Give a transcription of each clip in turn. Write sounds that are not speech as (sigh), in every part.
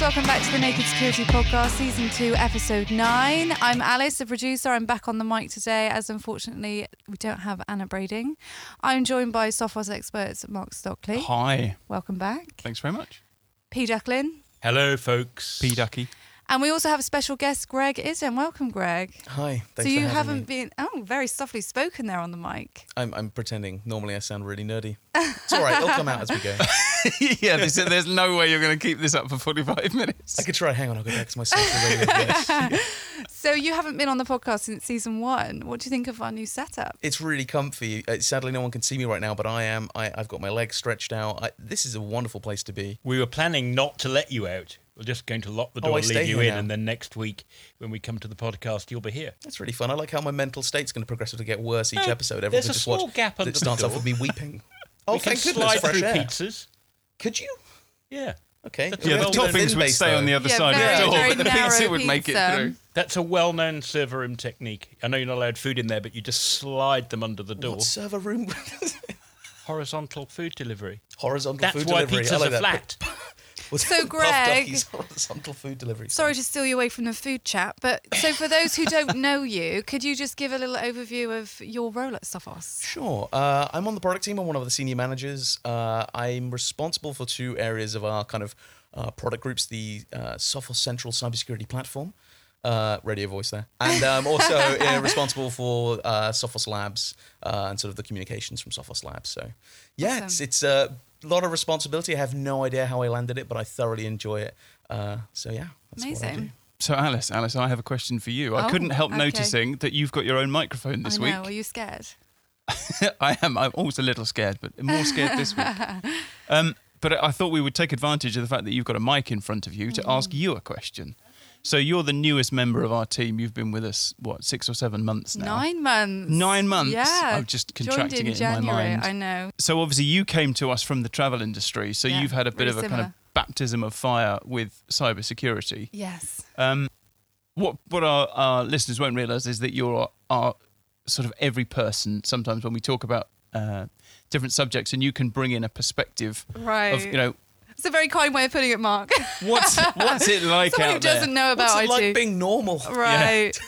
welcome back to the Naked Security Podcast, Season 2, Episode 9. I'm Alice, the producer. I'm back on the mic today, as unfortunately we don't have Anna Brading. I'm joined by Sophos experts Mark Stockley. Hi. Welcome back. Thanks very much. P. Jacqueline. Hello, folks. P Ducky. And we also have a special guest, Greg Iddon. Welcome, Greg. Hi. Thanks so you having haven't me. been, oh, very softly spoken there on the mic. I'm, I'm pretending. Normally, I sound really nerdy. It's all right. It'll come out as we go. (laughs) yeah, there's, there's no way you're going to keep this up for 45 minutes. I could try. Hang on. I'll go back to my social radio. (laughs) Yes. So you haven't been on the podcast since season one. What do you think of our new setup? It's really comfy. Uh, sadly, no one can see me right now, but I am. I, I've got my legs stretched out. I, this is a wonderful place to be. We were planning not to let you out. We're just going to lock the Oh, door I and leave you in, now. and then next week, when we come to the podcast, you'll be here. That's really fun. I like how my mental state's going to progressively get worse each Oh, episode. Everyone there's can a just small watch. gap under It the starts off door. with me weeping. (laughs) Oh, we can goodness, slide fresh through air. pizzas. Could you? Yeah, Okay. That's Yeah, the well, toppings would thin-based, stay on the other Yeah, side very, of the door, but the pizza would make it through. that's a well-known server room technique. I know you're not allowed food in there, but you just slide them under the door. What server room? (laughs) Horizontal food delivery. Horizontal That's food delivery. That's why pizzas I like are that. flat. Was So, Greg- (laughs) horizontal food delivery. Sorry to steal you away from the food chat, but so for those who don't (laughs) know you, could you just give a little overview of your role at Sophos? Sure. Uh, I'm on the product team. I'm one of the senior managers. Uh, I'm responsible for two areas of our kind of uh, product groups: the uh, Sophos Central Cybersecurity Platform, uh, radio voice there, and um, also (laughs) uh, responsible for uh, Sophos Labs uh, and sort of the communications from Sophos Labs. So, yeah, it's Awesome. it's a lot of responsibility. I have no idea how I landed it, but I thoroughly enjoy it. Uh, so yeah, that's what I do. Amazing. So, Alice, Alice, I have a question for you. I Oh, couldn't help okay. noticing that you've got your own microphone this I know. Are you scared? (laughs) I am. I'm always a little scared, but more scared this week. (laughs) Um, but I thought we would take advantage of the fact that you've got a mic in front of you to ask you a question. So you're the newest member of our team. You've been with us what six or seven months now. Nine months. Nine months. Yeah. I'm just Joined contracting in it in my mind. I know. So obviously you came to us from the travel industry, so Yeah, you've had a bit of a kind of baptism of fire with cybersecurity. Yes. Um, what what our, our listeners won't realise is that you're our sort of every person. Sometimes when we talk about uh, different subjects, and you can bring in a perspective Right. of you know It's a very kind way of putting it, Mark. (laughs) what's what's it like Someone out who doesn't know about What's it IT. like being normal? right.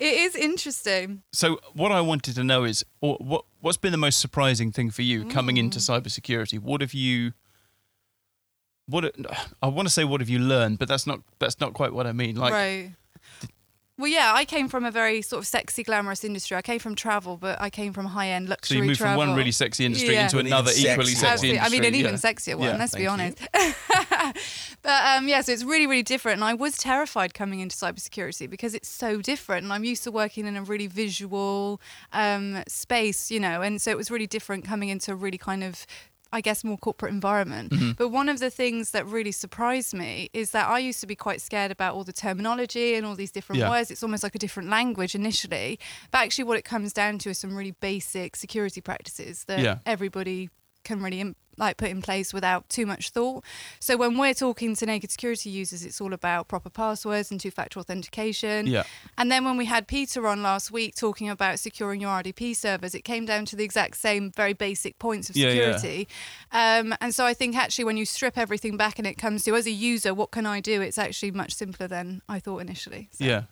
it is interesting. So what I wanted to know is or what what's been the most surprising thing for you coming into Mm. cybersecurity? What have you what I want to say what have you learned, but that's not that's not quite what I mean. Like right. Well, yeah, I came from a very sort of sexy, glamorous industry. I came from travel, but I came from high-end luxury. so you moved travel. from one really sexy industry Yeah. into An even another equally sexy one. Absolutely. I mean, an even yeah. sexier one, Yeah, let's be honest. (laughs) but um, yeah, so it's really, really different. And I was terrified coming into cybersecurity because it's so different. And I'm used to working in a really visual um, space, you know, and so it was really different coming into a really kind of I guess more corporate environment. Mm-hmm. But one of the things that really surprised me is that I used to be quite scared about all the terminology and all these different Yeah. words. It's almost like a different language initially. But actually, what it comes down to is some really basic security practices that Yeah. everybody can really like put in place without too much thought. So when we're talking to naked security users, it's all about proper passwords and two-factor authentication. Yeah. And then when we had Peter on last week talking about securing your RDP servers, it came down to the exact same very basic points of Yeah, yeah. security. Um, and so I think actually when you strip everything back and it comes to as a user, what can I do? It's actually much simpler than I thought initially. So Yeah.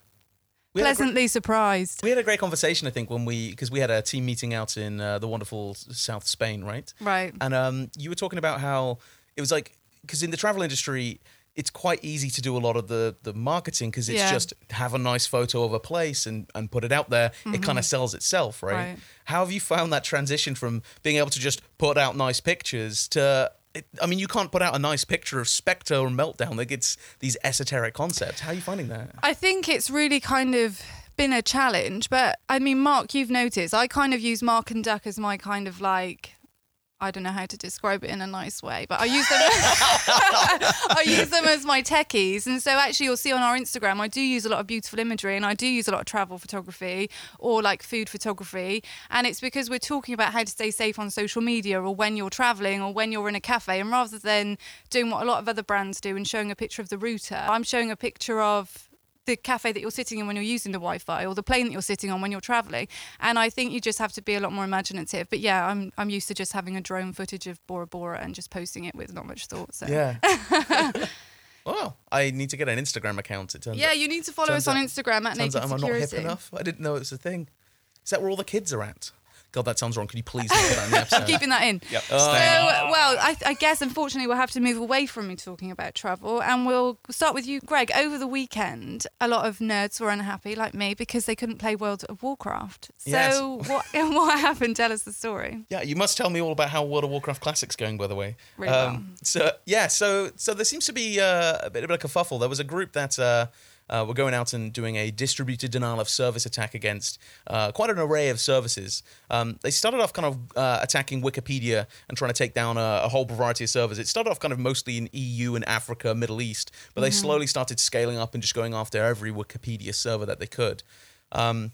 We had great- Pleasantly surprised. We had a great conversation, I think, when we because we had a team meeting out in uh, the wonderful South Spain, right? Right. And um, you were talking about how it was like because in the travel industry, it's quite easy to do a lot of the the marketing because it's Yeah. just have a nice photo of a place and and put it out there. It kind of sells itself, right? Mm-hmm. Right. How have you found that transition from being able to just put out nice pictures to I mean, you can't put out a nice picture of Spectre or Meltdown. Like it's these esoteric concepts. How are you finding that? I think it's really kind of been a challenge, but I mean, Mark, you've noticed I kind of use Mark and Duck as my kind of like. I don't know how to describe it in a nice way, but I use them. (laughs) I use them as my techies, and so actually, you'll see on our Instagram, I do use a lot of beautiful imagery, and I do use a lot of travel photography or like food photography, and it's because we're talking about how to stay safe on social media, or when you're traveling, or when you're in a cafe, and rather than doing what a lot of other brands do and showing a picture of the router, I'm showing a picture of the cafe that you're sitting in when you're using the Wi-Fi or the plane that you're sitting on when you're traveling. And I think you just have to be a lot more imaginative. But yeah, I'm I'm used to just having a drone footage of Bora Bora and just posting it with not much thought. So Yeah. (laughs) Oh, I need to get an Instagram account. It turns Yeah, out. you need to follow turns us on out- Instagram at Turns Naked out I'm not hip enough. I didn't know it was a thing. Is that where all the kids are at? God, that sounds wrong. Could you please (laughs) put that in the episode? Keeping that in. Yep. Oh. So, well, I, I guess unfortunately we'll have to move away from me talking about travel, and we'll start with you, Greg. Over the weekend, a lot of nerds were unhappy, like me, because they couldn't play World of Warcraft. So, Yes. (laughs) what (laughs) what happened? Tell us the story. Yeah, you must tell me all about how World of Warcraft Classic's going, by the way. Um, Really well. So yeah, so so there seems to be uh, a bit of a kerfuffle. There was a group that uh, uh, were going out and doing a distributed denial of service attack against uh, quite an array of services. Um, they started off kind of uh, attacking Wikipedia and trying to take down a, a whole variety of servers. It started off kind of mostly in EU and Africa, Middle East, but they slowly started scaling up and just going after every Wikipedia server that they could. Um,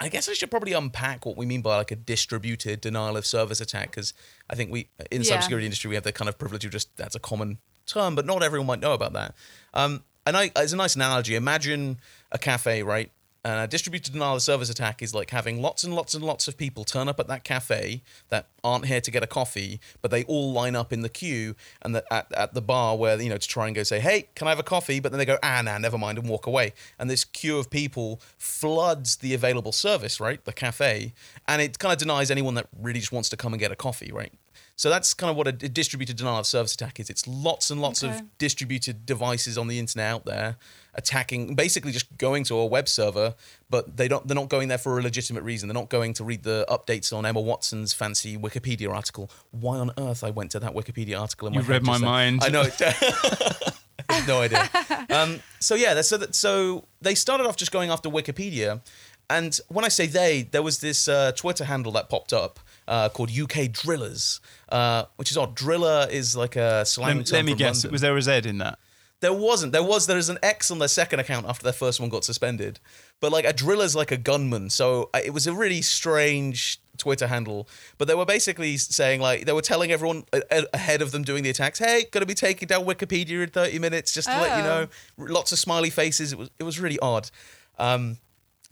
I guess I should probably unpack what we mean by like a distributed denial of service attack because I think we in the Yeah. cybersecurity industry we have the kind of privilege of just that's a common term, but not everyone might know about that. Um, and it's a nice analogy. Imagine a cafe, right? And a distributed denial of service attack is like having lots and lots and lots of people turn up at that cafe that aren't here to get a coffee, but they all line up in the queue and the, at, at the bar where, you know, to try and go say, hey, can I have a coffee? But then they go, ah, nah, never mind, and walk away. And this queue of people floods the available service, right? The cafe. And it kind of denies anyone that really just wants to come and get a coffee, right? So that's kind of what a distributed denial of service attack is. It's lots and lots Okay. of distributed devices on the internet out there attacking, basically just going to a web server, but they don't. They're not going there for a legitimate reason. They're not going to read the updates on Emma Watson's fancy Wikipedia article. Why on earth I went to that Wikipedia article? In You head read my just then. mind. I know. It, (laughs) no idea. Um, so yeah, so that, so they started off just going after Wikipedia, and when I say they, there was this uh, Twitter handle that popped up uh, called UK Drillers, uh, which is odd. Driller is like a slang Let, term let me from guess. London. Was there a Z in that? There wasn't. There was. There is an X on their second account after their first one got suspended. But like a driller's like a gunman, so uh, it was a really strange Twitter handle. But they were basically saying like they were telling everyone a- a- ahead of them doing the attacks, "Hey, gonna be taking down Wikipedia in thirty minutes, just to let you know." Lots of smiley faces. It was it was really odd. Um,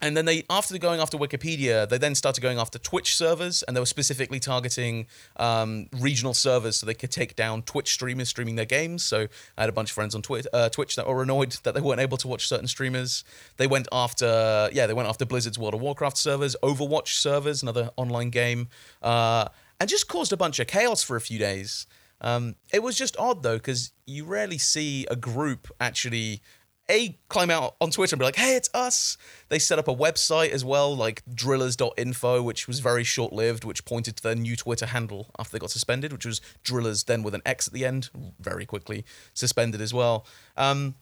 and then they, after going after Wikipedia, they then started going after Twitch servers, and they were specifically targeting um, regional servers so they could take down Twitch streamers streaming their games. So I had a bunch of friends on Twitch, uh, Twitch that were annoyed (laughs) that they weren't able to watch certain streamers. They went after, yeah, they went after Blizzard's World of Warcraft servers, Overwatch servers, another online game, uh, and just caused a bunch of chaos for a few days. Um, it was just odd though, because you rarely see a group actually a climb out on Twitter and be like, "Hey, it's us." They set up a website as well, like drillers.info, which was very short-lived, which pointed to their new Twitter handle after they got suspended, which was drillers, then with an X at the end, very quickly suspended as well. Um,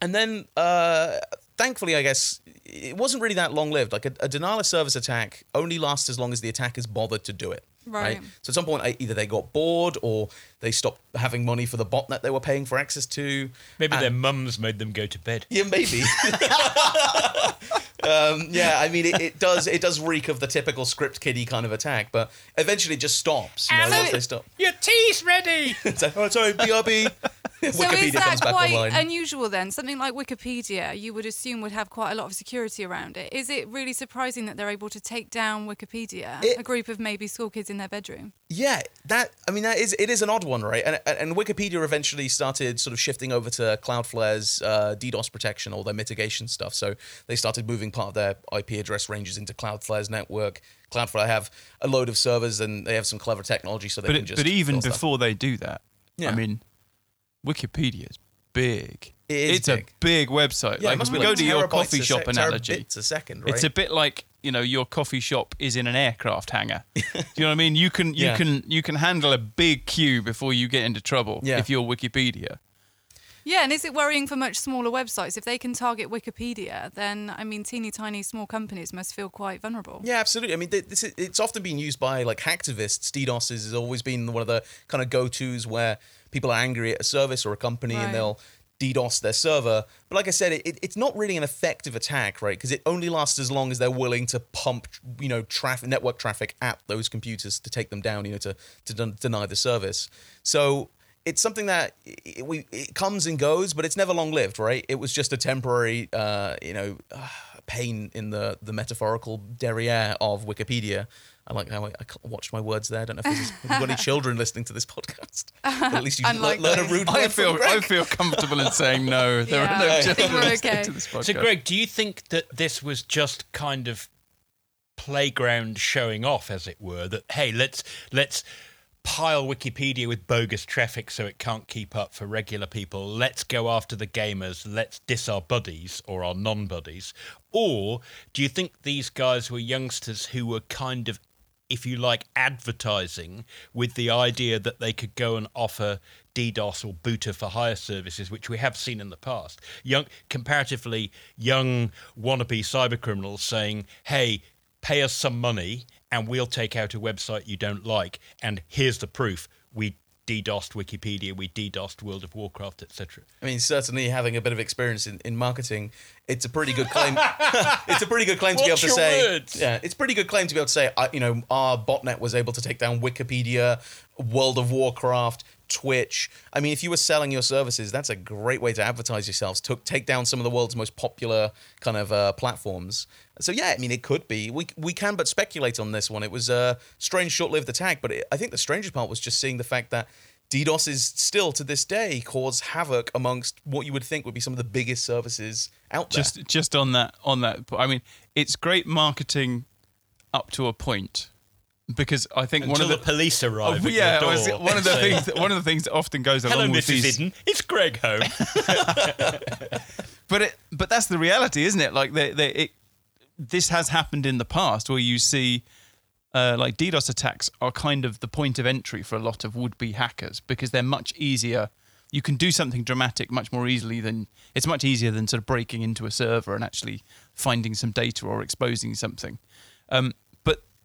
and then, uh, thankfully, I guess it wasn't really that long-lived. Like a, a denial of service attack only lasts as long as the attackers bothered to do it. Right. So at some point, either they got bored or they stopped having money for the botnet they were paying for access to. Maybe And- their mums made them go to bed. (laughs) yeah, maybe. (laughs) um, yeah, I mean, it, it does it does reek of the typical script kiddie kind of attack, but eventually it just stops. You know, So- once they stop. Your tea's ready. (laughs) It's like, oh, sorry, BRB. So Wikipedia is that quite online. unusual then? Something like Wikipedia, you would assume would have quite a lot of security around it. Is it really surprising that they're able to take down Wikipedia, It- a group of maybe school kids in their bedroom? Yeah, that I mean that is it is an odd one, right? And and Wikipedia eventually started sort of shifting over to Cloudflare's uh, DDoS protection all their mitigation stuff. So they started moving part of their IP address ranges into Cloudflare's network. Cloudflare have a load of servers and they have some clever technology so they But, can it, just but even fill stuff. before they do that, Yeah. I mean, Wikipedia is big. It is it's big. a big website. yeah, like, it must be go like to your coffee shop sec- analogy. It's a second, right? It's a bit like you know your coffee shop is in an aircraft hangar. (laughs) Do you know what I mean? You can you Yeah. can you can handle a big queue before you get into trouble Yeah. if you're Wikipedia. Yeah, and is it worrying for much smaller websites? If they can target Wikipedia, then I mean, teeny tiny small companies must feel quite vulnerable. Yeah, absolutely. I mean, this is, it's often been used by like hacktivists. DDoS has always been one of the kind of go-tos where people are angry at a service or a company Right. and they'll DDoS their server. But like I said, it, it's not really an effective attack, right? Because it only lasts as long as they're willing to pump, you know, traffic, network traffic at those computers to take them down, you know, to to den- deny the service. So it's something that it, we it comes and goes, but it's never long lived, right? It was just a temporary, uh, you know, uh, pain in the the metaphorical derriere of Wikipedia. I like how I, I watched my words there. I don't know if there's you've got any (laughs) children listening to this podcast. (laughs) But at least you can le- learn a rude word I from feel I feel comfortable in saying no. (laughs) There Yeah, are no I think children we're listening okay. to this podcast. So, Greg, do you think that this was just kind of playground showing off, as it were? That hey, let's let's pile Wikipedia with bogus traffic so it can't keep up for regular people. Let's go after the gamers. Let's diss our buddies or our non-buddies. Or do you think these guys were youngsters who were kind of if you like, advertising with the idea that they could go and offer DDoS or Booter for hire services, which we have seen in the past. Young, comparatively young wannabe cyber criminals saying, "Hey, pay us some money, and we'll take out a website you don't like, and here's the proof: we DDoSed Wikipedia, we DDoSed World of Warcraft, etc." I mean, certainly having a bit of experience in, in marketing, it's a pretty good claim. (laughs) it's a pretty good claim to be able to say. words. Yeah, it's a pretty good claim to be able to say. I, you know, our botnet was able to take down Wikipedia, World of Warcraft, Twitch. I mean, if you were selling your services, that's a great way to advertise yourselves. To take down some of the world's most popular kind of uh, platforms. So yeah, I mean, it could be. We we can but speculate on this one. It was a strange, short-lived attack, but it, I think the strangest part was just seeing the fact that. DDoS is still to this day cause havoc amongst what you would think would be some of the biggest services out there. just just on that on that i mean it's great marketing up to a point because i think Until one of the the police arrive. Oh, at yeah, was- door one of the (laughs) things one of the things that often goes along Hello, with Mrs. these Iddon. It's Greg home. (laughs) but it but that's the reality isn't it like they, they, it this has happened in the past where you see uh, like DDoS attacks are kind of the point of entry for a lot of would-be hackers because they're much easier. You can do something dramatic much more easily than it's much easier than sort of breaking into a server and actually finding some data or exposing something. Um,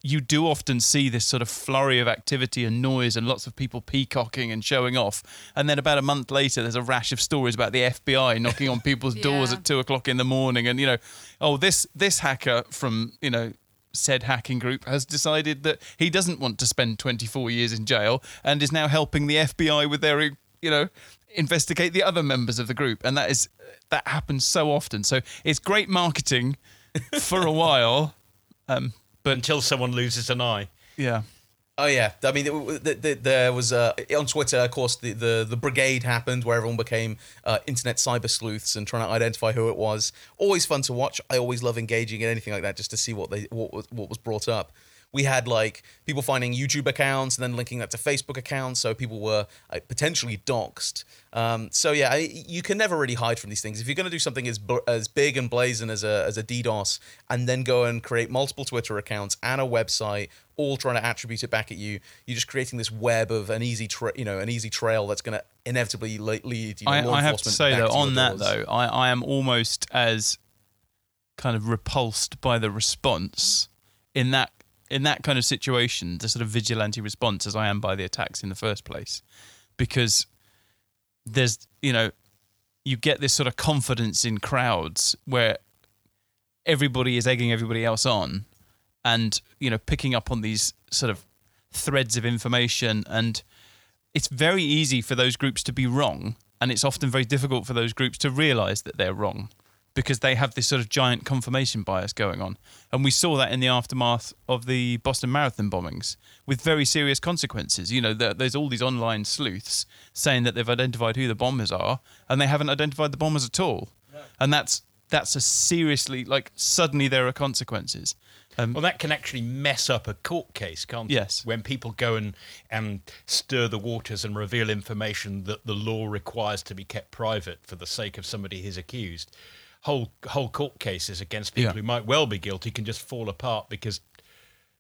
you do often see this sort of flurry of activity and noise and lots of people peacocking and showing off. And then about a month later, there's a rash of stories about the FBI knocking on people's (laughs) doors at two o'clock in the morning. And, you know, oh, this, this hacker from, you know, said hacking group has decided that he doesn't want to spend 24 years in jail and is now helping the FBI with their, you know, investigate the other members of the group. And that is, that happens so often. So it's great marketing (laughs) for a while. Um, but Until someone loses an eye. yeah. Oh yeah, I mean, it, the, the, there was uh, on Twitter, of course, the, the the brigade happened where everyone became uh, internet cyber sleuths and trying to identify who it was. Always fun to watch. I always love engaging in anything like that just to see what they what was what was brought up. We had like people finding YouTube accounts and then linking that to Facebook accounts, so people were uh, potentially doxxed. Um, so yeah, I, you can never really hide from these things. If you're going to do something as as big and blazing as a as a DDoS, and then go and create multiple Twitter accounts and a website, all trying to attribute it back at you, you're just creating this web of an easy, tra- you know, an easy trail that's going to inevitably lead. You know, I, law I have to enforcement say though, to on that doors. though, I, I am almost as kind of repulsed by the response in that in that kind of situation, the sort of vigilante response, as I am by the attacks in the first place, because there's you know you get this sort of confidence in crowds where everybody is egging everybody else on and you know picking up on these sort of threads of information. And it's very easy for those groups to be wrong and it's often very difficult for those groups to realize that they're wrong because they have this sort of giant confirmation bias going on. And we saw that in the aftermath of the Boston Marathon bombings with very serious consequences. You know there's all these online sleuths saying that they've identified who the bombers are and they haven't identified the bombers at all. And that's that's a seriously like suddenly there are consequences. Um, Well, that can actually mess up a court case, can't it? Yes. When people go and, and stir the waters and reveal information that the law requires to be kept private for the sake of somebody who's accused, whole whole court cases against people Yeah. who might well be guilty can just fall apart because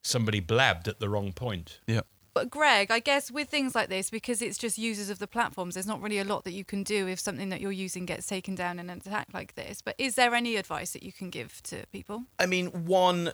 somebody blabbed at the wrong point. yeah But Greg, I guess with things like this, because it's just users of the platforms, there's not really a lot that you can do if something that you're using gets taken down in an attack like this. But is there any advice that you can give to people? I mean, one,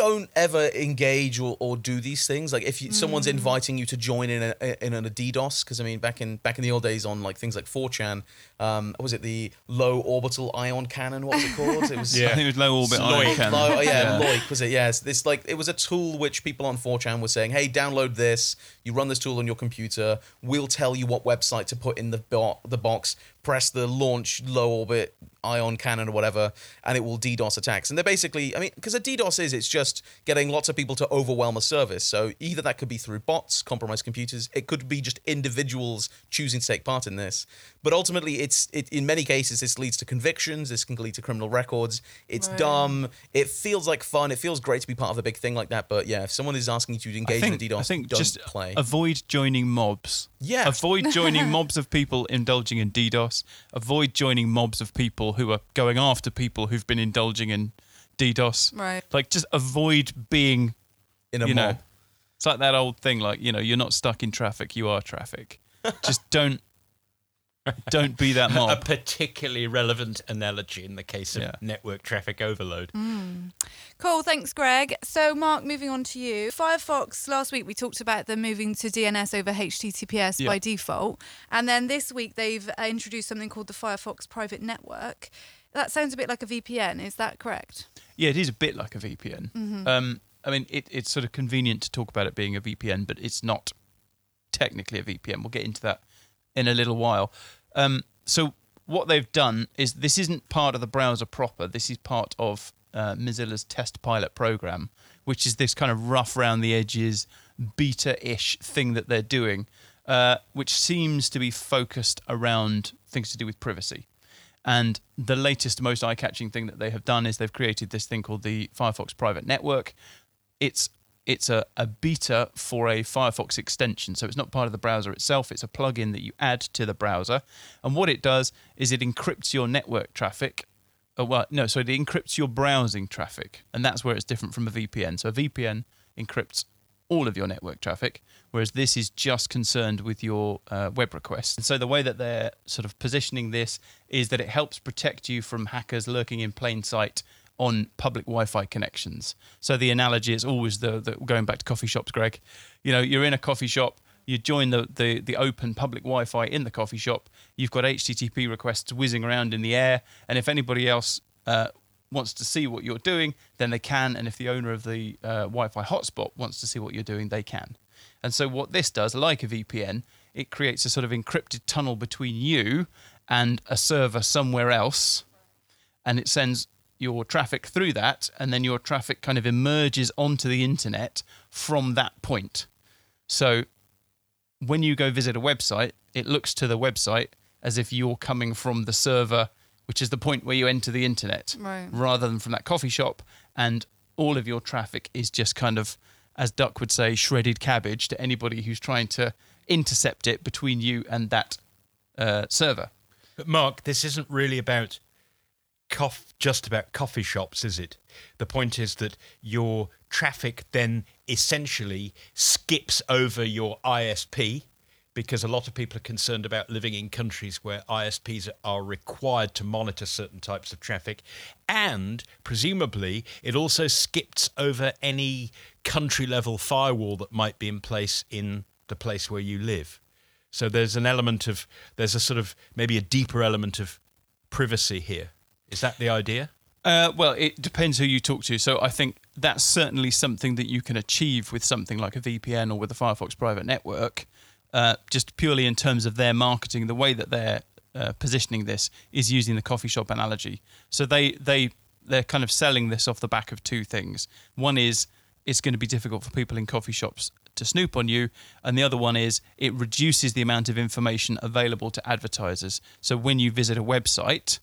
don't ever engage or, or do these things. Like if you, someone's Mm. inviting you to join in a, in a DDoS, because I mean, back in back in the old days on like things like 4chan, um, what was it the low orbital ion cannon? What was it called? It was (laughs) yeah, I think it was low orbit Loic. ion cannon. Lo- oh, yeah, Loic was it? Yes, this like it was a tool which people on 4chan were saying, "Hey, download this. You run this tool on your computer. We'll tell you what website to put in the bo- the box press the launch low orbit ion cannon or whatever, and it will DDoS attacks. And they're basically, I mean, because a DDoS is, it's just getting lots of people to overwhelm a service. So either that could be through bots, compromised computers, it could be just individuals choosing to take part in this. But ultimately, it's it, in many cases, this leads to convictions, this can lead to criminal records. It's Right. dumb. It feels like fun. It feels great to be part of a big thing like that. But yeah, if someone is asking you to engage think, in a DDoS, I think don't just play. avoid joining mobs. Yeah. Avoid joining (laughs) mobs of people indulging in DDoS. Avoid joining mobs of people who are going after people who've been indulging in DDoS. Right. Like just avoid being in a you mob. know. It's like that old thing like, you know, you're not stuck in traffic, you are traffic. (laughs) just don't don't be that marked. a particularly relevant analogy in the case of Yeah. network traffic overload. Cool, thanks, Greg. So, Mark, moving on to you. Firefox, last week we talked about them moving to DNS over HTTPS Yeah. by default. And then this week they've uh, introduced something called the Firefox Private Network. That sounds a bit like a VPN, is that correct? Yeah, it is a bit like a VPN. Mm-hmm. Um, I mean, it, it's sort of convenient to talk about it being a VPN, but it's not technically a VPN. We'll get into that in a little while. Um, so what they've done is this isn't part of the browser proper. This is part of uh, Mozilla's test pilot program, which is this kind of rough around the edges, beta-ish thing that they're doing, uh, which seems to be focused around things to do with privacy. And the latest, most eye-catching thing that they have done is they've created this thing called the Firefox Private Network. It's it's a, a beta for a Firefox extension, so it's not part of the browser itself. It's a plugin that you add to the browser, and what it does is it encrypts your network traffic. Uh, well, no, so it encrypts your browsing traffic, and that's where it's different from a VPN. So a VPN encrypts all of your network traffic, whereas this is just concerned with your uh, web requests. And so the way that they're sort of positioning this is that it helps protect you from hackers lurking in plain sight on public Wi-Fi connections. So the analogy is always the, the going back to coffee shops, Greg. You know, you're in a coffee shop, you join the, the, the open public Wi-Fi in the coffee shop. You've got HTTP requests whizzing around in the air, and if anybody else uh, wants to see what you're doing, then they can. And if the owner of the uh, Wi-Fi hotspot wants to see what you're doing, they can. And so what this does, like a VPN, it creates a sort of encrypted tunnel between you and a server somewhere else, and it sends your traffic through that, and then your traffic kind of emerges onto the internet from that point. So when you go visit a website, it looks to the website as if you're coming from the server, which is the point where you enter the internet, Right. rather than from that coffee shop. And all of your traffic is just kind of, as Duck would say, shredded cabbage to anybody who's trying to intercept it between you and that uh, server. But Mark, this isn't really about coff- just about coffee shops, is it? The point is that your traffic then essentially skips over your ISP because a lot of people are concerned about living in countries where ISPs are required to monitor certain types of traffic. And presumably, it also skips over any country level firewall that might be in place in the place where you live. So there's an element of, there's a sort of maybe a deeper element of privacy here. Is that the idea? Uh, well, it depends who you talk to. So I think that's certainly something that you can achieve with something like a VPN or with a Firefox private network. Uh, just purely in terms of their marketing, the way that they're uh, positioning this is using the coffee shop analogy. So they they they're kind of selling this off the back of two things. One is it's going to be difficult for people in coffee shops to snoop on you, and the other one is it reduces the amount of information available to advertisers. So when you visit a website,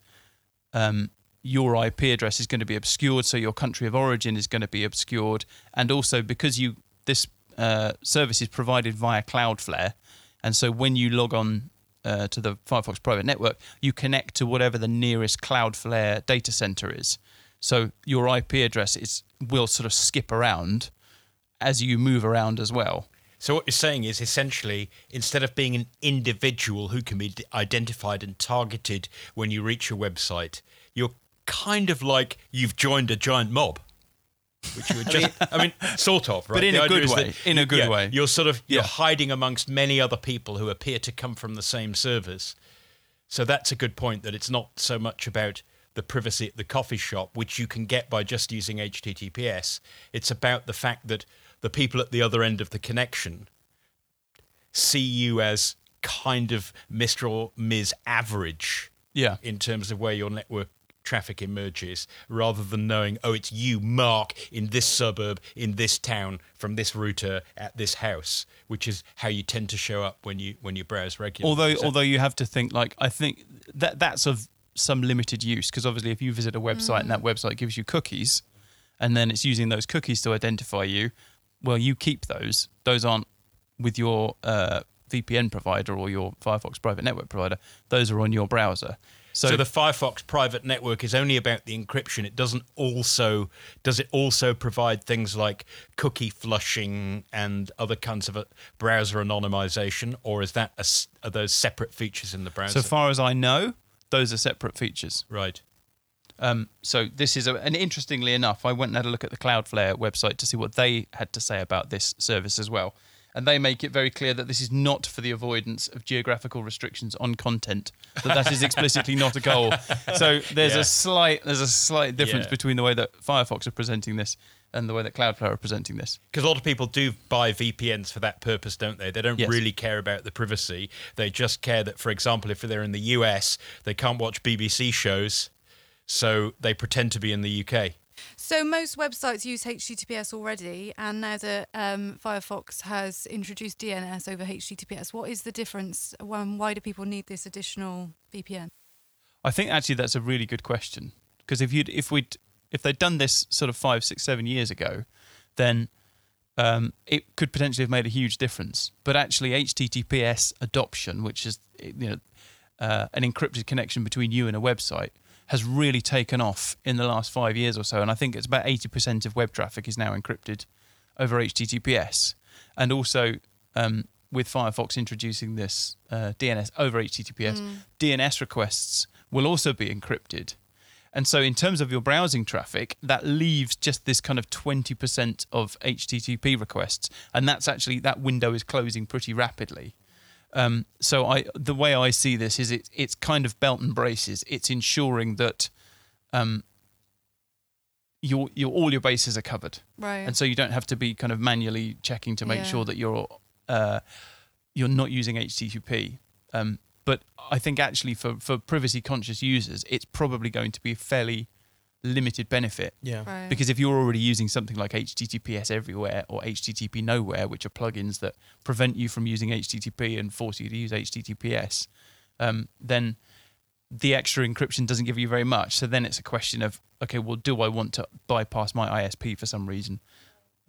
um, your IP address is going to be obscured, so your country of origin is going to be obscured, and also because you this uh, service is provided via Cloudflare, and so when you log on uh, to the Firefox private network, you connect to whatever the nearest Cloudflare data center is. So your IP address is will sort of skip around as you move around as well. So what you're saying is essentially instead of being an individual who can be identified and targeted when you reach a website, you're kind of like you've joined a giant mob. Which you would (laughs) just, I mean, sort of, right? But in The a good way, that- in a good yeah, way. You're sort of you're Yeah. hiding amongst many other people who appear to come from the same servers. So that's a good point that it's not so much about the privacy at the coffee shop, which you can get by just using HTTPS. It's about the fact that the people at the other end of the connection see you as kind of Mr. or Ms. Average Yeah. in terms of where your network traffic emerges rather than knowing, oh, it's you, Mark, in this suburb, in this town, from this router at this house, which is how you tend to show up when you when you browse regularly. Although, Is that- although you have to think like I think that that's of some limited use because obviously if you visit a website and that mm. website gives you cookies, and then it's using those cookies to identify you, well, you keep those. Those aren't with your uh, VPN provider or your Firefox private network provider. Those are on your browser. So, So, the Firefox private network is only about the encryption. It doesn't also does it also provide things like cookie flushing and other kinds of uh, browser anonymization, or is that a are those separate features in the browser? so far as I know, those are separate features. right. Um, so this is a, and interestingly enough, I went and had a look at the Cloudflare website to see what they had to say about this service as well. And they make it very clear that this is not for the avoidance of geographical restrictions on content. That that is explicitly not a goal. So (laughs) there's Yeah. a slight there's a slight difference Yeah. between the way that Firefox are presenting this and the way that Cloudflare are presenting this. Because a lot of people do buy VPNs for that purpose, don't they? They don't Yes. really care about the privacy. They just care that, for example, if they're in the US, they can't watch BBC shows, so they pretend to be in the UK. So most websites use HTTPS already, and now that um, Firefox has introduced DNS over HTTPS, what is the difference? Um, why do people need this additional VPN? I think actually that's a really good question because if you would if we would if they'd done this sort of five, six, seven years ago, then um, it could potentially have made a huge difference. But actually, HTTPS adoption, which is you know uh, an encrypted connection between you and a website, has really taken off in the last five years or so. And I think it's about eighty percent of web traffic is now encrypted over HTTPS, and also. Um, with Firefox introducing this uh, DNS over HTTPS, DNS requests will also be encrypted. And so, in terms of your browsing traffic, that leaves just this kind of 20% of HTTP requests. And that's actually, that window is closing pretty rapidly. Um, so, I, the way I see this is it, it's kind of belt and braces. It's ensuring that um, your, your, all your bases are covered Right. and so you don't have to be kind of manually checking to make Yeah. sure that you're uh, you're not using HTTP. Um, but I think actually for for privacy conscious users, it's probably going to be fairly limited benefit Yeah. right. because if you're already using something like HTTPS everywhere or HTTP nowhere, which are plugins that prevent you from using HTTP and force you to use HTTPS, um, then the extra encryption doesn't give you very much. So then it's a question of okay, well, do I want to bypass my ISP for some reason?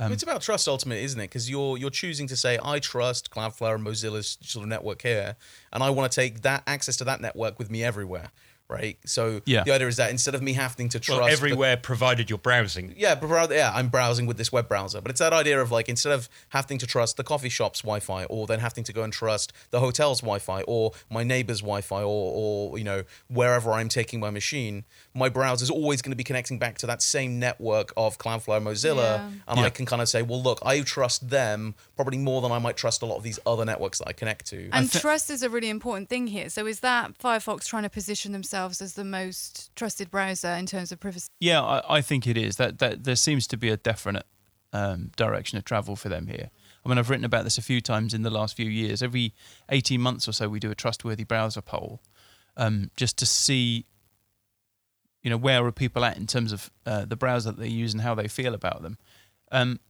Um, it's about trust ultimately, isn't it? Because you're you're choosing to say I trust Cloudflare and Mozilla's sort of network here, and I want to take that access to that network with me everywhere, right? So Yeah. the idea is that instead of me having to trust Well, the- everywhere provided you're browsing. yeah, yeah, I'm browsing with this web browser. But it's that idea of like instead of having to trust the coffee shop's Wi-Fi, or then having to go and trust the hotel's Wi-Fi, or my neighbor's Wi-Fi, or or you know wherever I'm taking my machine, my browser is always going to be connecting back to that same network of Cloudflare, Mozilla, Yeah. and I can kind of say, well, look, I trust them probably more than I might trust a lot of these other networks that I connect to. and thi- trust is a really important thing here. So is that Firefox trying to position themselves as the most trusted browser in terms of privacy? Yeah, I, I think it is. That that there seems to be a definite um, direction of travel for them here. I mean, I've written about this a few times in the last few years. Every eighteen months or so, we do a trustworthy browser poll, um, just to see, you know, where are people at in terms of uh, the browser that they use and how they feel about them. Um,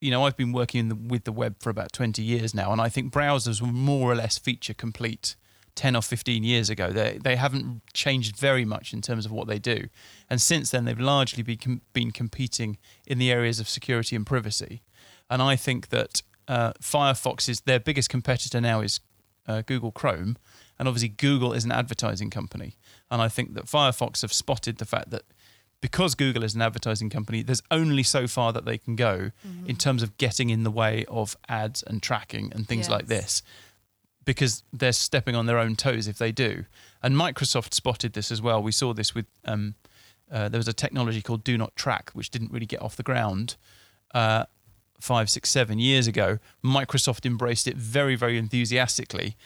you know, I've been working in the, with the web for about twenty years now, and I think browsers were more or less feature complete 10 or 15 years ago. They, they haven't changed very much in terms of what they do. And since then, they've largely been, com- been competing in the areas of security and privacy. And I think that uh, Firefox is their biggest competitor now is uh, Google Chrome. And obviously, Google is an advertising company. And I think that Firefox have spotted the fact that because Google is an advertising company, there's only so far that they can go in terms of getting in the way of ads and tracking and things like this because they're stepping on their own toes if they do. And Microsoft spotted this as well. We saw this with um, uh, there was a technology called Do Not Track, which didn't really get off the ground uh, five, six, seven years ago. Microsoft embraced it very, very enthusiastically.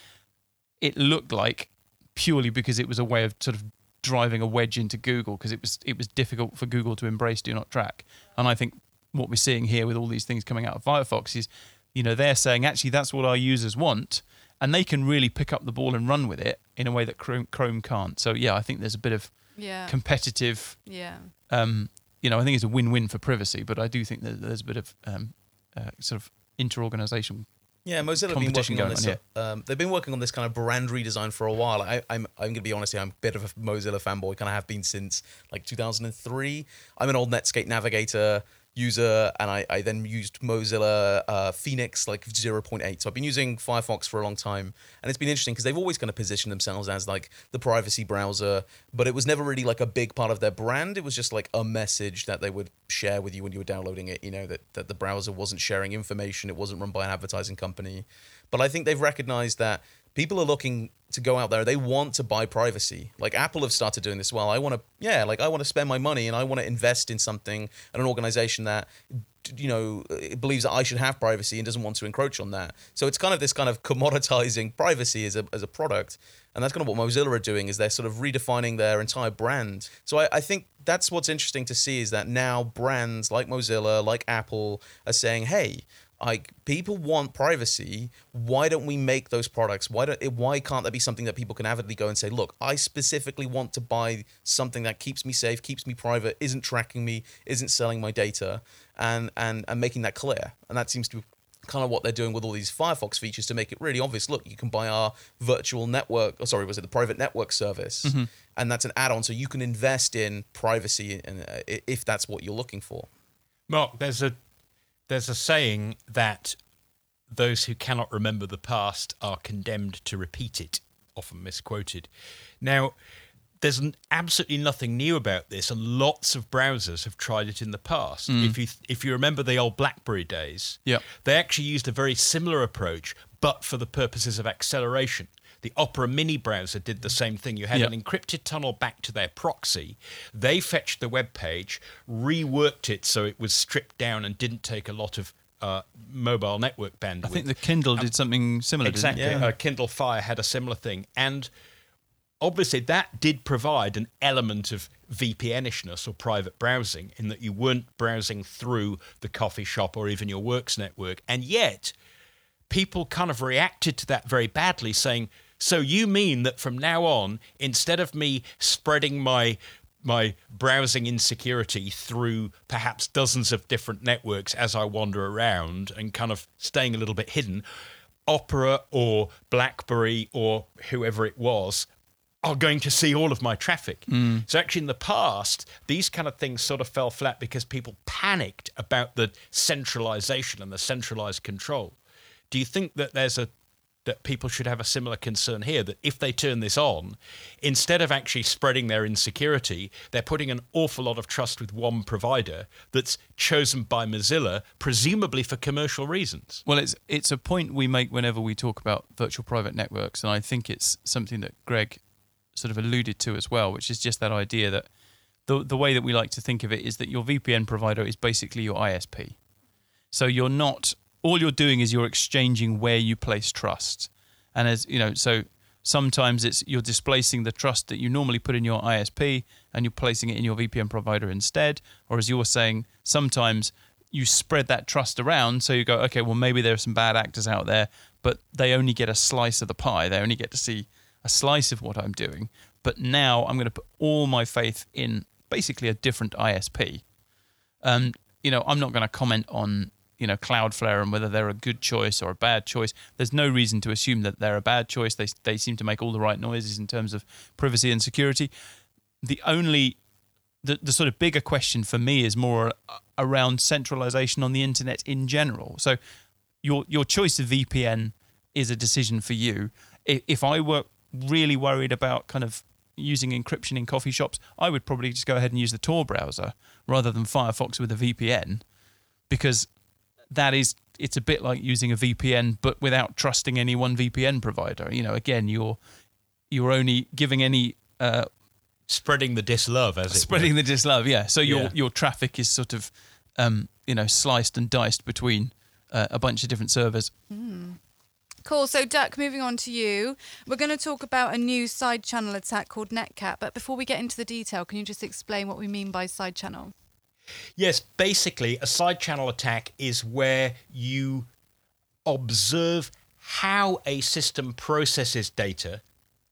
It looked like purely because it was a way of sort of driving a wedge into Google because it was it was difficult for Google to embrace Do Not Track. And I think what we're seeing here with all these things coming out of Firefox is, you know, they're saying actually that's what our users want, and they can really pick up the ball and run with it in a way that Chrome, Chrome can't. So yeah, I think there's a bit of Yeah. competitive. yeah. Um, you know, I think it's a win-win for privacy, but I do think that there's a bit of um, uh, sort of inter-organization. Yeah, Mozilla have been working on this. on, um, they've been working on this kind of brand redesign for a while. I, I'm I'm gonna be honest here. I'm a bit of a Mozilla fanboy. Kind of have been since like 2003. I'm an old Netscape Navigator user, and I, I then used Mozilla uh, Phoenix like 0.8. So I've been using Firefox for a long time, and it's been interesting because they've always kind of positioned themselves as like the privacy browser, but it was never really like a big part of their brand. It was just like a message that they would share with you when you were downloading it. You know that that the browser wasn't sharing information. It wasn't run by an advertising company. But I think they've recognized that people are looking to go out there. They want to buy privacy. Like Apple have started doing this well. I want to, yeah, like I want to spend my money and I want to invest in something and an organization that, you know, believes that I should have privacy and doesn't want to encroach on that. So it's kind of this kind of commoditizing (laughs) privacy as a, as a product. And that's kind of what Mozilla are doing is they're sort of redefining their entire brand. So I, I think that's what's interesting to see is that now brands like Mozilla, like Apple are saying, hey, like people want privacy. Why don't we make those products? Why don't why can't that be something that people can avidly go and say look i specifically want to buy something that keeps me safe keeps me private isn't tracking me isn't selling my data and and and making that clear. And that seems to be kind of what they're doing with all these firefox features to make it really obvious. Look you can buy our virtual network or sorry was it the private network service? And that's an add-on so you can invest in privacy and uh, if that's what you're looking for. Mark, there's a there's a saying that those who cannot remember the past are condemned to repeat it, often misquoted. Now, there's an, absolutely nothing new about this, and lots of browsers have tried it in the past. Mm. If you if you remember the old BlackBerry days, Yep. they actually used a very similar approach, but for the purposes of acceleration. The Opera Mini browser did the same thing. You had Yep. an encrypted tunnel back to their proxy. They fetched the web page, reworked it so it was stripped down and didn't take a lot of uh, mobile network bandwidth. I think the Kindle did something similar. Exactly. It? Uh, Kindle Fire had a similar thing. And obviously, that did provide an element of VPNishness or private browsing in that you weren't browsing through the coffee shop or even your works network. And yet, people kind of reacted to that very badly, saying, So you mean that from now on, instead of me spreading my my browsing insecurity through perhaps dozens of different networks as I wander around and kind of staying a little bit hidden, Opera or BlackBerry or whoever it was are going to see all of my traffic. Hmm. So actually in the past, these kind of things sort of fell flat because people panicked about the centralization and the centralized control. Do you think that there's a that people should have a similar concern here that if they turn this on, instead of actually spreading their insecurity, they're putting an awful lot of trust with one provider that's chosen by Mozilla, presumably for commercial reasons. Well, it's it's a point we make whenever we talk about virtual private networks, and I think it's something that Greg sort of alluded to as well, which is just that idea that the the way that we like to think of it is that your VPN provider is basically your ISP. So you're not all you're doing is you're exchanging where you place trust, and as you know, so sometimes it's you're displacing the trust that you normally put in your ISP and you're placing it in your VPN provider instead, or as you're saying, sometimes you spread that trust around so you go okay well maybe there are some bad actors out there but they only get a slice of the pie. They only get to see a slice of what i'm doing. But now i'm going to put all my faith in basically a different isp um, you know i'm not going to comment on you know cloudflare and whether they're a good choice or a bad choice there's no reason to assume that they're a bad choice they, they seem to make all the right noises in terms of privacy and security the only the, the sort of bigger question for me is more uh, around centralization on the internet in general. So your your choice of VPN is a decision for you. If I were really worried about kind of using encryption in coffee shops, I would probably just go ahead and use the Tor browser rather than Firefox with a VPN because that is it's a bit like using a VPN but without trusting any one VPN provider. You know, again, you're you're only giving any uh, Spreading the dislove, as it spreading were. the dislove. Yeah. So your Yeah. your traffic is sort of um, you know sliced and diced between uh, a bunch of different servers. Cool. So, Duck, moving on to you. We're going to talk about a new side channel attack called Netcat. But before we get into the detail, can you just explain what we mean by side channel? Yes, basically, a side channel attack is where you observe how a system processes data,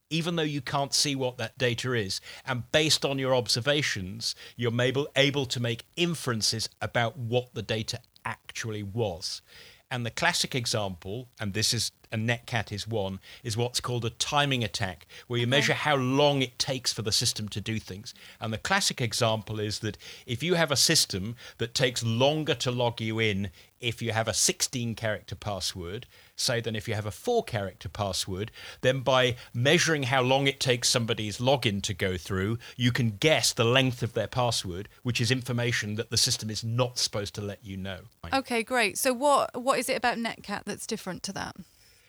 even though you can't see what that data is. And based on your observations, you're able, able to make inferences about what the data actually was. And the classic example, and this is a netcat is one, is what's called a timing attack, where you measure how long it takes for the system to do things. And the classic example is that if you have a system that takes longer to log you in if you have a 16 character password, say, than if you have a four character password, then by measuring how long it takes somebody's login to go through, you can guess the length of their password, which is information that the system is not supposed to let you know. Okay, great. So what what is it about Netcat that's different to that?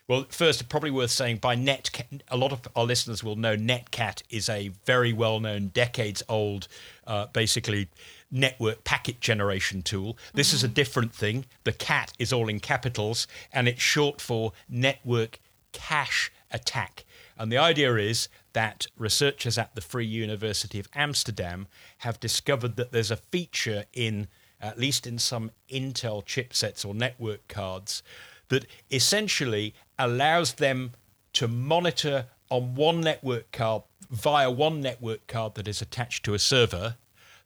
Well, first, probably worth saying by Netcat, a lot of our listeners will know Netcat is a very well known, decades old, uh, basically network packet generation tool. This is a mm-hmm. different thing. The cat is all in capitals and it's short for network cache attack. And the idea is that researchers at the Free University of Amsterdam have discovered that there's a feature in, at least in some Intel chipsets or network cards, that essentially allows them to monitor on one network card via one network card that is attached to a server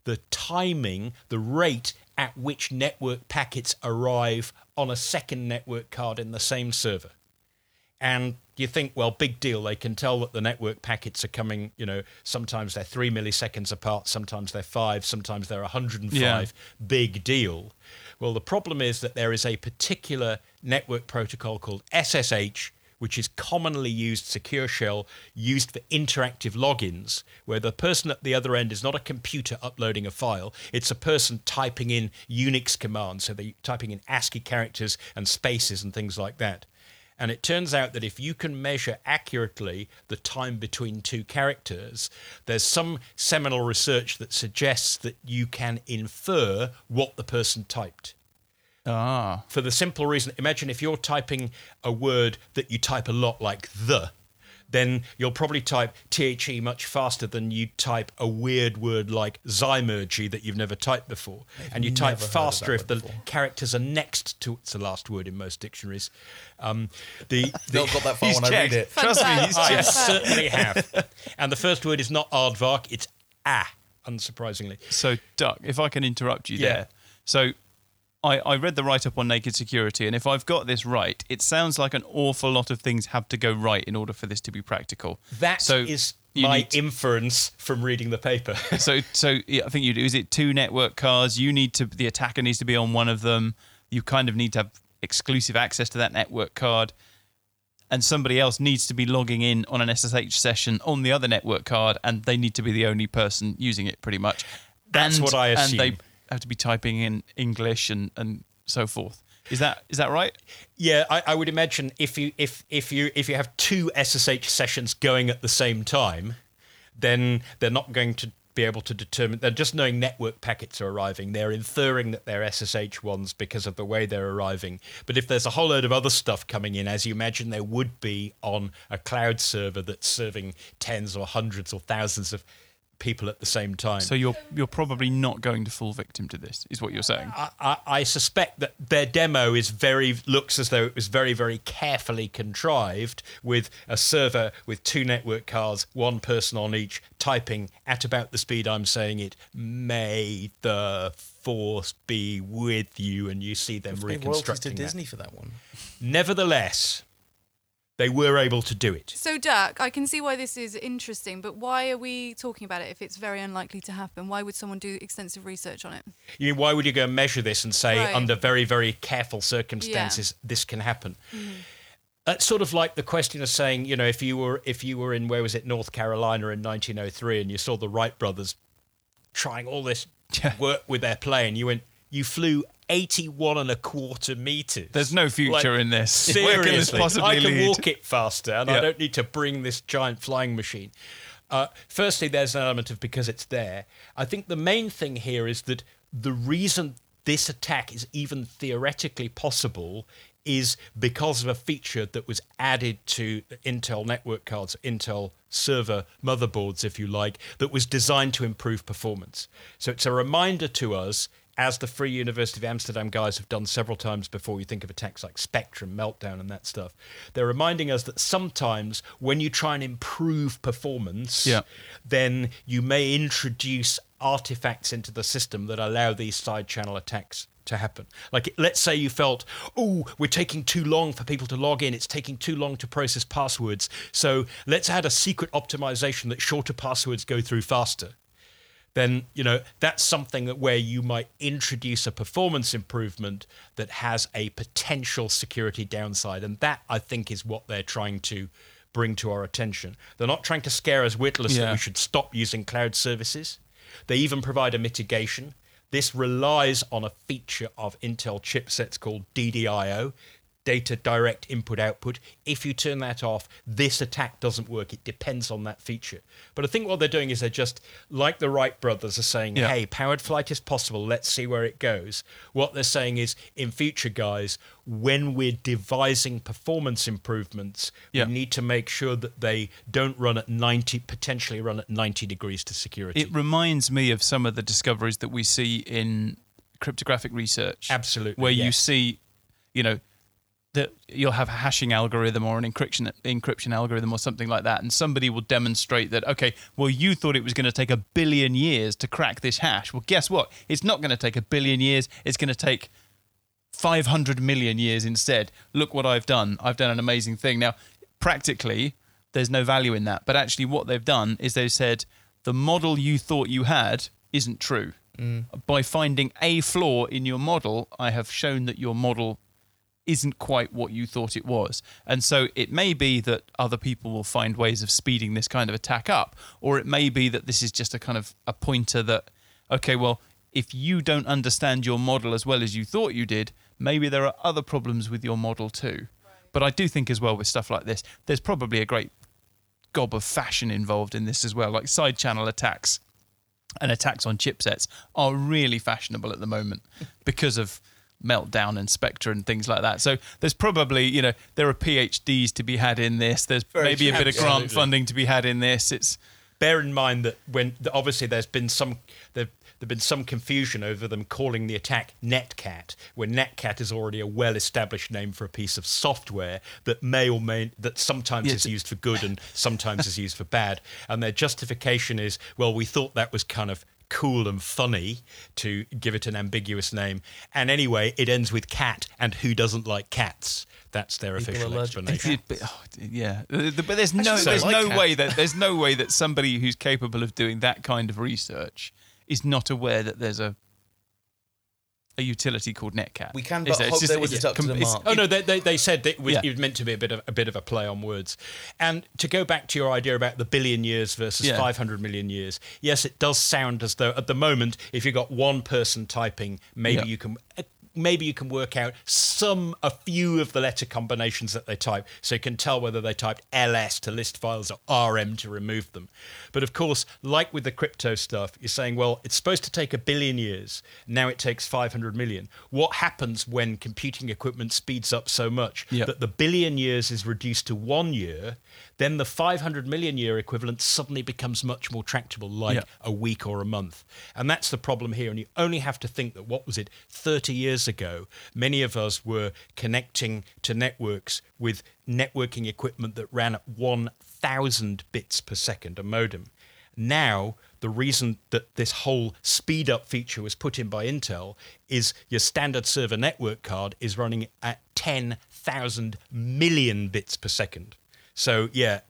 the timing, the rate at which network packets arrive on a second network card in the same server. And you think, well, big deal. They can tell that the network packets are coming, you know, sometimes they're three milliseconds apart, sometimes they're five, sometimes they're 105. Yeah. Big deal. Well, the problem is that there is a particular network protocol called SSH, which is commonly used secure shell used for interactive logins, where the person at the other end is not a computer uploading a file, it's a person typing in Unix commands. So they're typing in ASCII characters and spaces and things like that. And it turns out that if you can measure accurately the time between two characters, there's some seminal research that suggests that you can infer what the person typed. Ah. For the simple reason, imagine if you're typing a word that you type a lot like the, then you'll probably type THE much faster than you type a weird word like Zymurgy that you've never typed before. and you type never heard of faster if the before. characters are next to it's the last word in most dictionaries. Um, the, (laughs) the Not got that far when I read it. Trust me, he's I checked. certainly have. (laughs) And the first word is not aardvark, it's ah, unsurprisingly. So, Duck, if I can interrupt you Yeah. there. So, I, I read the write up on naked security, and if I've got this right, it sounds like an awful lot of things have to go right in order for this to be practical. That so is my to- inference from reading the paper. (laughs) so, so yeah, I think you do. Is it two network cards? You need to. The attacker needs to be on one of them. You kind of need to have exclusive access to that network card, and somebody else needs to be logging in on an SSH session on the other network card, and they need to be the only person using it, pretty much. That's and, what I And they assume. Have to be typing in English and and so forth. Is that is that right? Yeah, I, I would imagine if you if if you if you have two SSH sessions going at the same time, then they're not going to be able to determine. They're just knowing network packets are arriving. They're inferring that they're SSH ones because of the way they're arriving. But if there's a whole load of other stuff coming in, as you imagine there would be on a cloud server that's serving tens or hundreds or thousands of people at the same time. So you're you're probably not going to fall victim to this, is what you're saying. I, I, I suspect that their demo is very looks as though it was very very carefully contrived with a server with two network cards, one person on each, typing at about the speed I'm saying it. May the force be with you, and you see them Pay royalties to reconstructing that. Disney for that one. Nevertheless, they were able to do it. So, Duck, I can see why this is interesting, but why are we talking about it if it's very unlikely to happen? Why would someone do extensive research on it? You know, why would you go and measure this and say, Right. under very, very careful circumstances, this can happen? It's sort of like the question of saying, you know, if you were if you were in where was it, North Carolina in 1903, and you saw the Wright brothers trying all this Yeah. (laughs) work with their plane, you went, you flew 81 and a quarter meters. There's no future in this. (laughs) Where can this Seriously, possibly I can lead? walk it faster, and I don't need to bring this giant flying machine. Uh, firstly, there's an element of because it's there. I think the main thing here is that the reason this attack is even theoretically possible is because of a feature that was added to Intel network cards, Intel server motherboards, if you like, that was designed to improve performance. So it's a reminder to us as the Free University of Amsterdam guys have done several times before, you think of attacks like Spectre, Meltdown, and that stuff. They're reminding us that sometimes when you try and improve performance, Yeah. then you may introduce artifacts into the system that allow these side channel attacks to happen. Like, let's say you felt, oh, we're taking too long for people to log in. It's taking too long to process passwords. So let's add a secret optimization that shorter passwords go through faster then you know that's something that where you might introduce a performance improvement that has a potential security downside. And that i think is what they're trying to bring to our attention. They're not trying to scare us witless that Yeah. we should stop using cloud services. They even provide a mitigation. This relies on a feature of intel chipsets called ddio data direct input output. If you turn that off, this attack doesn't work. It depends on that feature. But I think what they're doing is they're just like the Wright brothers are saying, Yeah. hey, powered flight is possible. Let's see where it goes. What they're saying is, in future, guys, when we're devising performance improvements, Yeah. we need to make sure that they don't run at 90, potentially run at 90 degrees to security. It reminds me of some of the discoveries that we see in cryptographic research. Absolutely, Where you see, you know, that you'll have a hashing algorithm or an encryption encryption algorithm or something like that, and somebody will demonstrate that okay, well you thought it was going to take a billion years to crack this hash. Well, guess what? It's not going to take a billion years. It's going to take 500 million years instead. Look what I've done. I've done an amazing thing. Now, practically, there's no value in that. But actually, what they've done is they've said the model you thought you had isn't true. Mm. By finding a flaw in your model, I have shown that your model isn't quite what you thought it was. And so it may be that other people will find ways of speeding this kind of attack up, or it may be that this is just a kind of a pointer that, okay, well, if you don't understand your model as well as you thought you did, maybe there are other problems with your model too. But I do think as well with stuff like this, there's probably a great gob of fashion involved in this as well. Like side channel attacks and attacks on chipsets are really fashionable at the moment (laughs) because of meltdown and spectre and things like that. So there's probably you know there are phds to be had in this. There's Very maybe a bit of grant funding to be had in this. It's bear in mind that when obviously there's been some there there've been some confusion over them calling the attack netcat when netcat is already a well-established name for a piece of software that may or may that sometimes Yes. is used for good and sometimes is used for bad. And their justification is well we thought that was kind of cool and funny to give it an ambiguous name. And anyway it ends with cat and who doesn't like cats? That's their People official explanation. It's a oh, yeah, Uh, but there's no there's like no cats. way that there's no way that somebody who's capable of doing that kind of research is not aware that there's a a utility called Netcat. We can Is but there? It's hope just- they were it's deducted com- a it's- mark. Oh no, they, they, they said that it was, Yeah. it was meant to be a bit of a bit of a play on words. And to go back to your idea about the billion years versus Yeah. 500 million years, yes, it does sound as though at the moment, if you've got one person typing, maybe Yeah. you can. Maybe you can work out some, a few of the letter combinations that they type, so you can tell whether they typed ls to list files or rm to remove them. But of course, like with the crypto stuff, you're saying, well, it's supposed to take a billion years. Now it takes 500 million. What happens when computing equipment speeds up so much Yeah. that the billion years is reduced to one year? Then the 500 million year equivalent suddenly becomes much more tractable, like Yeah. a week or a month. And that's the problem here. And you only have to think that, what was it, 30 years ago, many of us were connecting to networks with networking equipment that ran at 1,000 bits per second, a modem. Now, the reason that this whole speed up feature was put in by Intel is your standard server network card is running at 10,000 million bits per second. So, yeah,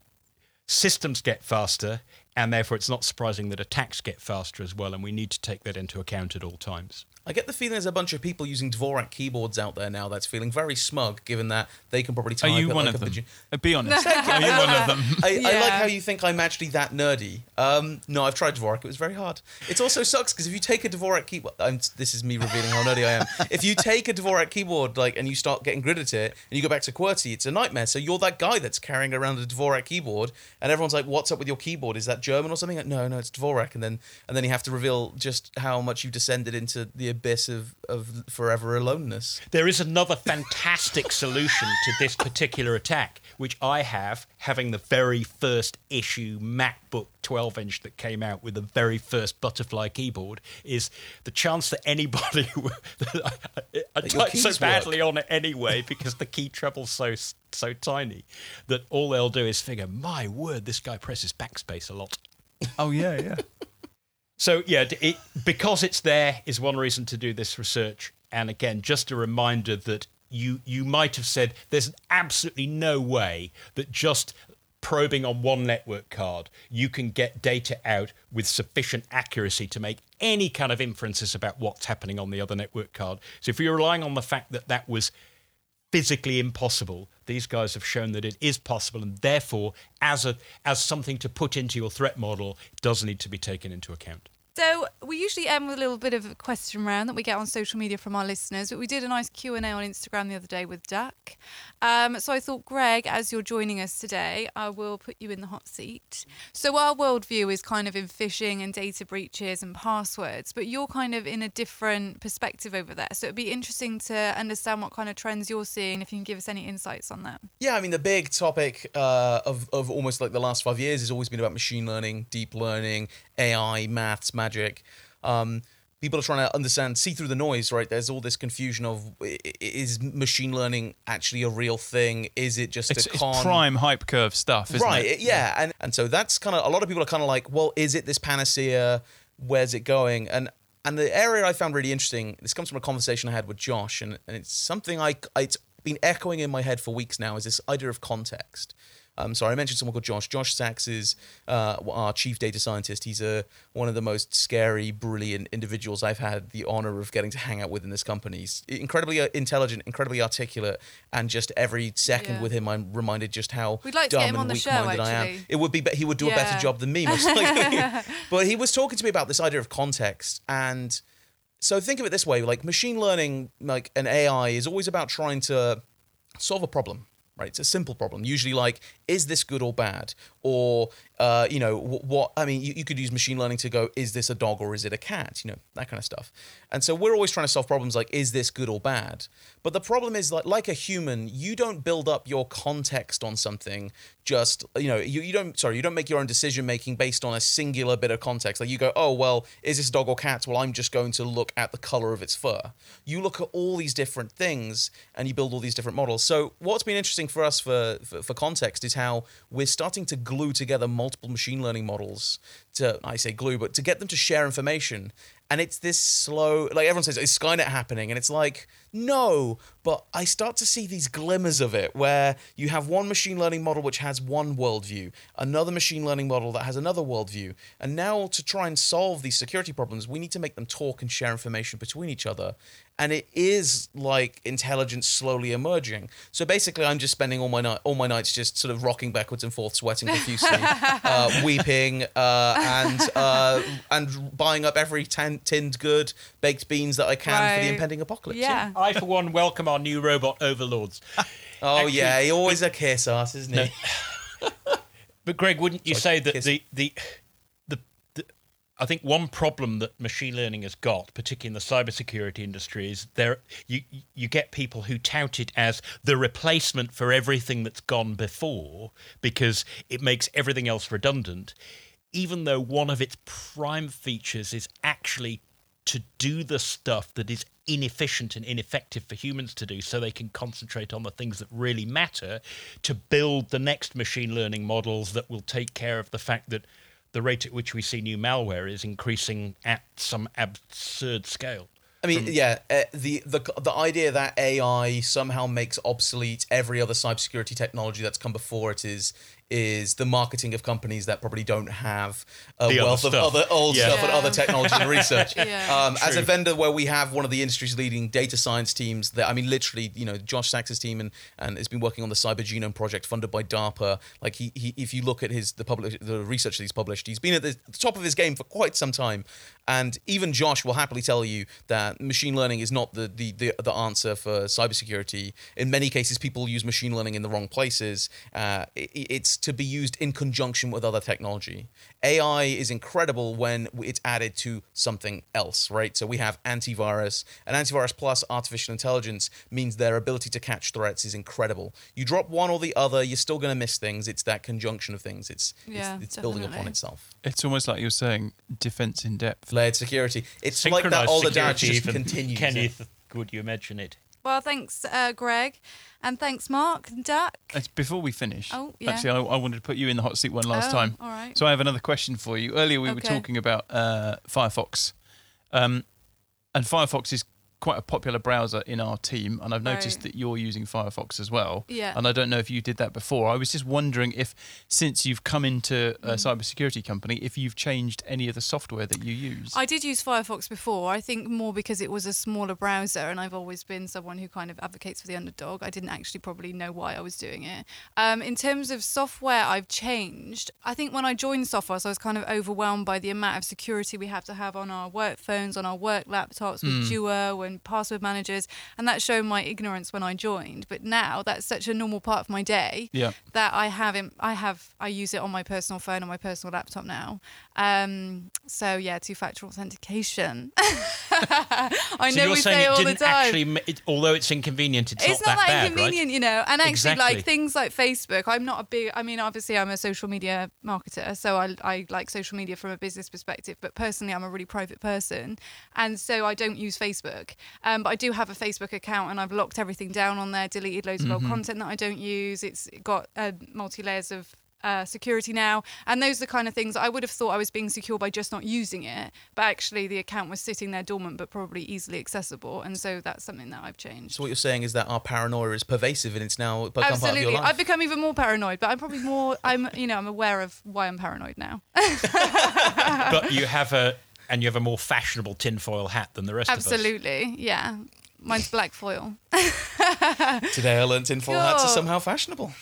systems get faster, and therefore it's not surprising that attacks get faster as well, and we need to take that into account at all times. I get the feeling there's a bunch of people using Dvorak keyboards out there now that's feeling very smug, given that they can probably Are you at one like of them? Virgin- Uh, Be honest. Are you one of them? I, I like how you think I'm actually that nerdy. Um, no, I've tried Dvorak. It was very hard. It also sucks because if you take a Dvorak keyboard, this is me revealing how nerdy I am. If you take a Dvorak keyboard, like, and you start getting good at it, and you go back to QWERTY, it's a nightmare. So you're that guy that's carrying around a Dvorak keyboard, and everyone's like, "What's up with your keyboard? Is that German or something?" Like, no, no, it's Dvorak. And then, and then you have to reveal just how much you've descended into the abyss of, of forever aloneness. There is another fantastic (laughs) solution to this particular attack, which I have, having the very first issue MacBook 12 inch that came out with the very first butterfly keyboard, is the chance that anybody. (laughs) I, I type so keys badly on it anyway because the key treble's so so tiny that all they'll do is figure, my word, this guy presses backspace a lot. Oh yeah, yeah. So yeah, it, because it's there is one reason to do this research. And again, just a reminder that you you might have said there's absolutely no way that just probing on one network card you can get data out with sufficient accuracy to make any kind of inferences about what's happening on the other network card. So if you're relying on the fact that that was physically impossible. These guys have shown that it is possible, and therefore, as a as something to put into your threat model, does need to be taken into account. So we usually end with a little bit of a question round that we get on social media from our listeners. But we did a nice Q and A on Instagram the other day with Duck. Um, so I thought, Greg, as you're joining us today, I will put you in the hot seat. So our worldview is kind of in phishing and data breaches and passwords, but you're kind of in a different perspective over there. So it'd be interesting to understand what kind of trends you're seeing. If you can give us any insights on that. Yeah, I mean, the big topic uh, of, of almost like the last five years has always been about machine learning, deep learning, AI, maths, magic. Um, people are trying to understand, see through the noise, right? There's all this confusion of is machine learning actually a real thing? Is it just It's, a it's prime hype curve stuff, isn't right, it? yeah. And, and so that's kind of, a lot of people are kind of like, well, is it this panacea? Where's it going? And and the area I found really interesting, this comes from a conversation I had with Josh, and, and it's something I, it's been echoing in my head for weeks now, is this idea of context. Um, so I mentioned someone called Josh. Josh Saxe is uh, our chief data scientist. He's a one of the most scary, brilliant individuals I've had the honor of getting to hang out with in this company. He's incredibly uh, intelligent, incredibly articulate, and just every second Yeah. with him, I'm reminded just how We'd like to dumb get him and on the show, weak-minded I am. It would be, be- he would do a better job than me, most likely. (laughs) but he was talking to me about this idea of context and so think of it this way like machine learning like an ai is always about trying to solve a problem right? It's a simple problem. Usually like is this good or bad? Or uh, you know wh- what i mean you, you could use machine learning to go is this a dog or is it a cat? You know that kind of stuff. And so we're always trying to solve problems like is this good or bad? But the problem is like like a human you don't build up your context on something just you know you, you don't sorry you don't make your own decision making based on a singular bit of context. Like you go oh well is this a dog or cat? Well i'm just going to look at the color of its fur. You look at all these different things and you build all these different models. So what's been interesting for us for for, for context is how we're starting to glue together multiple machine learning models to i say glue but to get them to share information. And it's this slow like everyone says is skynet happening? And it's like no but i start to see these glimmers of it where you have one machine learning model which has one worldview another machine learning model that has another worldview. And now to try and solve these security problems we need to make them talk and share information between each other and it is like intelligence slowly emerging so basically i'm just spending all my night all my nights just sort of rocking backwards and forth sweating profusely (laughs) uh, weeping uh, and uh, and buying up every tin- tinned good baked beans that i can for the impending apocalypse Yeah. I, for one, welcome our new robot overlords. (laughs) Oh Actually- yeah, he always a kiss ass, isn't he? (laughs) But Greg, wouldn't you Sorry, say that kiss. the, the the the I think one problem that machine learning has got, particularly in the cybersecurity industry, is there you you get people who tout it as the replacement for everything that's gone before because it makes everything else redundant, even though one of its prime features is actually to do the stuff that is inefficient and ineffective for humans to do so they can concentrate on the things that really matter to build the next machine learning models that will take care of the fact that the rate at which we see new malware is increasing at some absurd scale. I mean, yeah, uh, the the the idea that AI somehow makes obsolete every other cybersecurity technology that's come before it is is the marketing of companies that probably don't have a The other wealth of other old Yeah. stuff and other technology and research. (laughs) Yeah. um, as a vendor where we have one of the industry's leading data science teams, that I mean, literally, you know, Josh Saxe's team and and has been working on the Cyber Genome Project funded by DARPA. Like he, he if you look at his the public the research that he's published, he's been at the top of his game for quite some time. And even Josh will happily tell you that machine learning is not the, the the the answer for cybersecurity. In many cases, people use machine learning in the wrong places. Uh, it, it's to be used in conjunction with other technology. AI is incredible when it's added to something else, right? So we have antivirus, and antivirus plus artificial intelligence means their ability to catch threats is incredible. You drop one or the other, you're still going to miss things. It's that conjunction of things. It's Yeah, it's, it's building upon itself. It's almost like you're saying defense in depth. Layered security. It's like that Synchronized all the security damage just even. continues. Kenneth, could you imagine it? Well, thanks, uh, Greg, and thanks, Mark and Duck. It's before we finish. Oh, yeah. Actually, I, I wanted to put you in the hot seat one last Oh, time. all right. So I have another question for you. Earlier, we were talking about uh, Firefox, um, and Firefox is quite a popular browser in our team, and I've noticed Right. that you're using Firefox as well. Yeah. And I don't know if you did that before. I was just wondering if, since you've come into a Mm. cybersecurity company, if you've changed any of the software that you use. I did use Firefox before. I think more because it was a smaller browser, and I've always been someone who kind of advocates for the underdog. I didn't actually probably know why I was doing it. Um, in terms of software, I've changed. I think when I joined Sophos, I was kind of overwhelmed by the amount of security we have to have on our work phones, on our work laptops with Duo and password managers, and that showed my ignorance when I joined. But now that's such a normal part of my day yeah. that I have in, I have I use it on my personal phone on my personal laptop now. Um, so yeah, two-factor authentication. (laughs) I so know you're we say it all the time. actually, it, although it's inconvenient, it's, it's not that, that bad, inconvenient, right? you know. And actually, Exactly. like things like Facebook, I'm not a big. I mean, obviously, I'm a social media marketer, so I, I like social media from a business perspective. But personally, I'm a really private person, and so I don't use Facebook. Um, but I do have a Facebook account, and I've locked everything down on there, deleted loads of old content that I don't use. It's got uh, multi layers of uh, security now. And those are the kind of things I would have thought I was being secure by just not using it. But actually, the account was sitting there dormant, but probably easily accessible. And so that's something that I've changed. So what you're saying is that our paranoia is pervasive and it's now become part of your Absolutely. life. I've become even more paranoid, but I'm probably more, I'm, you know, I'm aware of why I'm paranoid now. (laughs) but you have a and you have a more fashionable tinfoil hat than the rest of us. Absolutely. Yeah. Mine's black foil. Today I learned tinfoil hats are somehow fashionable.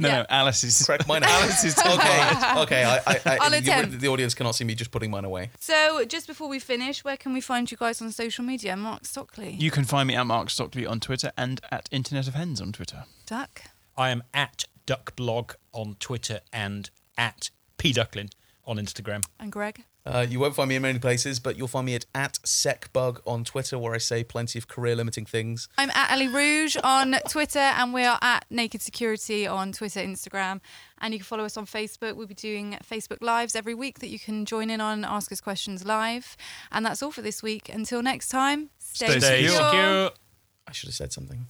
No, Yeah. no, Alice is. Correct mine. (laughs) Alice is okay, okay. I, I, I, I'll the, attempt. the audience cannot see me just putting mine away. So just before we finish, where can we find you guys on social media? Mark Stockley. You can find me at Mark Stockley on Twitter and at Internet of Hens on Twitter. Duck. I am at duckblog on Twitter and at pducklin on Instagram. And Greg. Uh, you won't find me in many places, but you'll find me at, at SecBug on Twitter, where I say plenty of career limiting things. I'm at Ali Rouge on Twitter, and we are at Naked Security on Twitter, Instagram, and you can follow us on Facebook. We'll be doing Facebook Lives every week that you can join in on and ask us questions live. And that's all for this week. Until next time, Stay Stay secure. secure. I should have said something.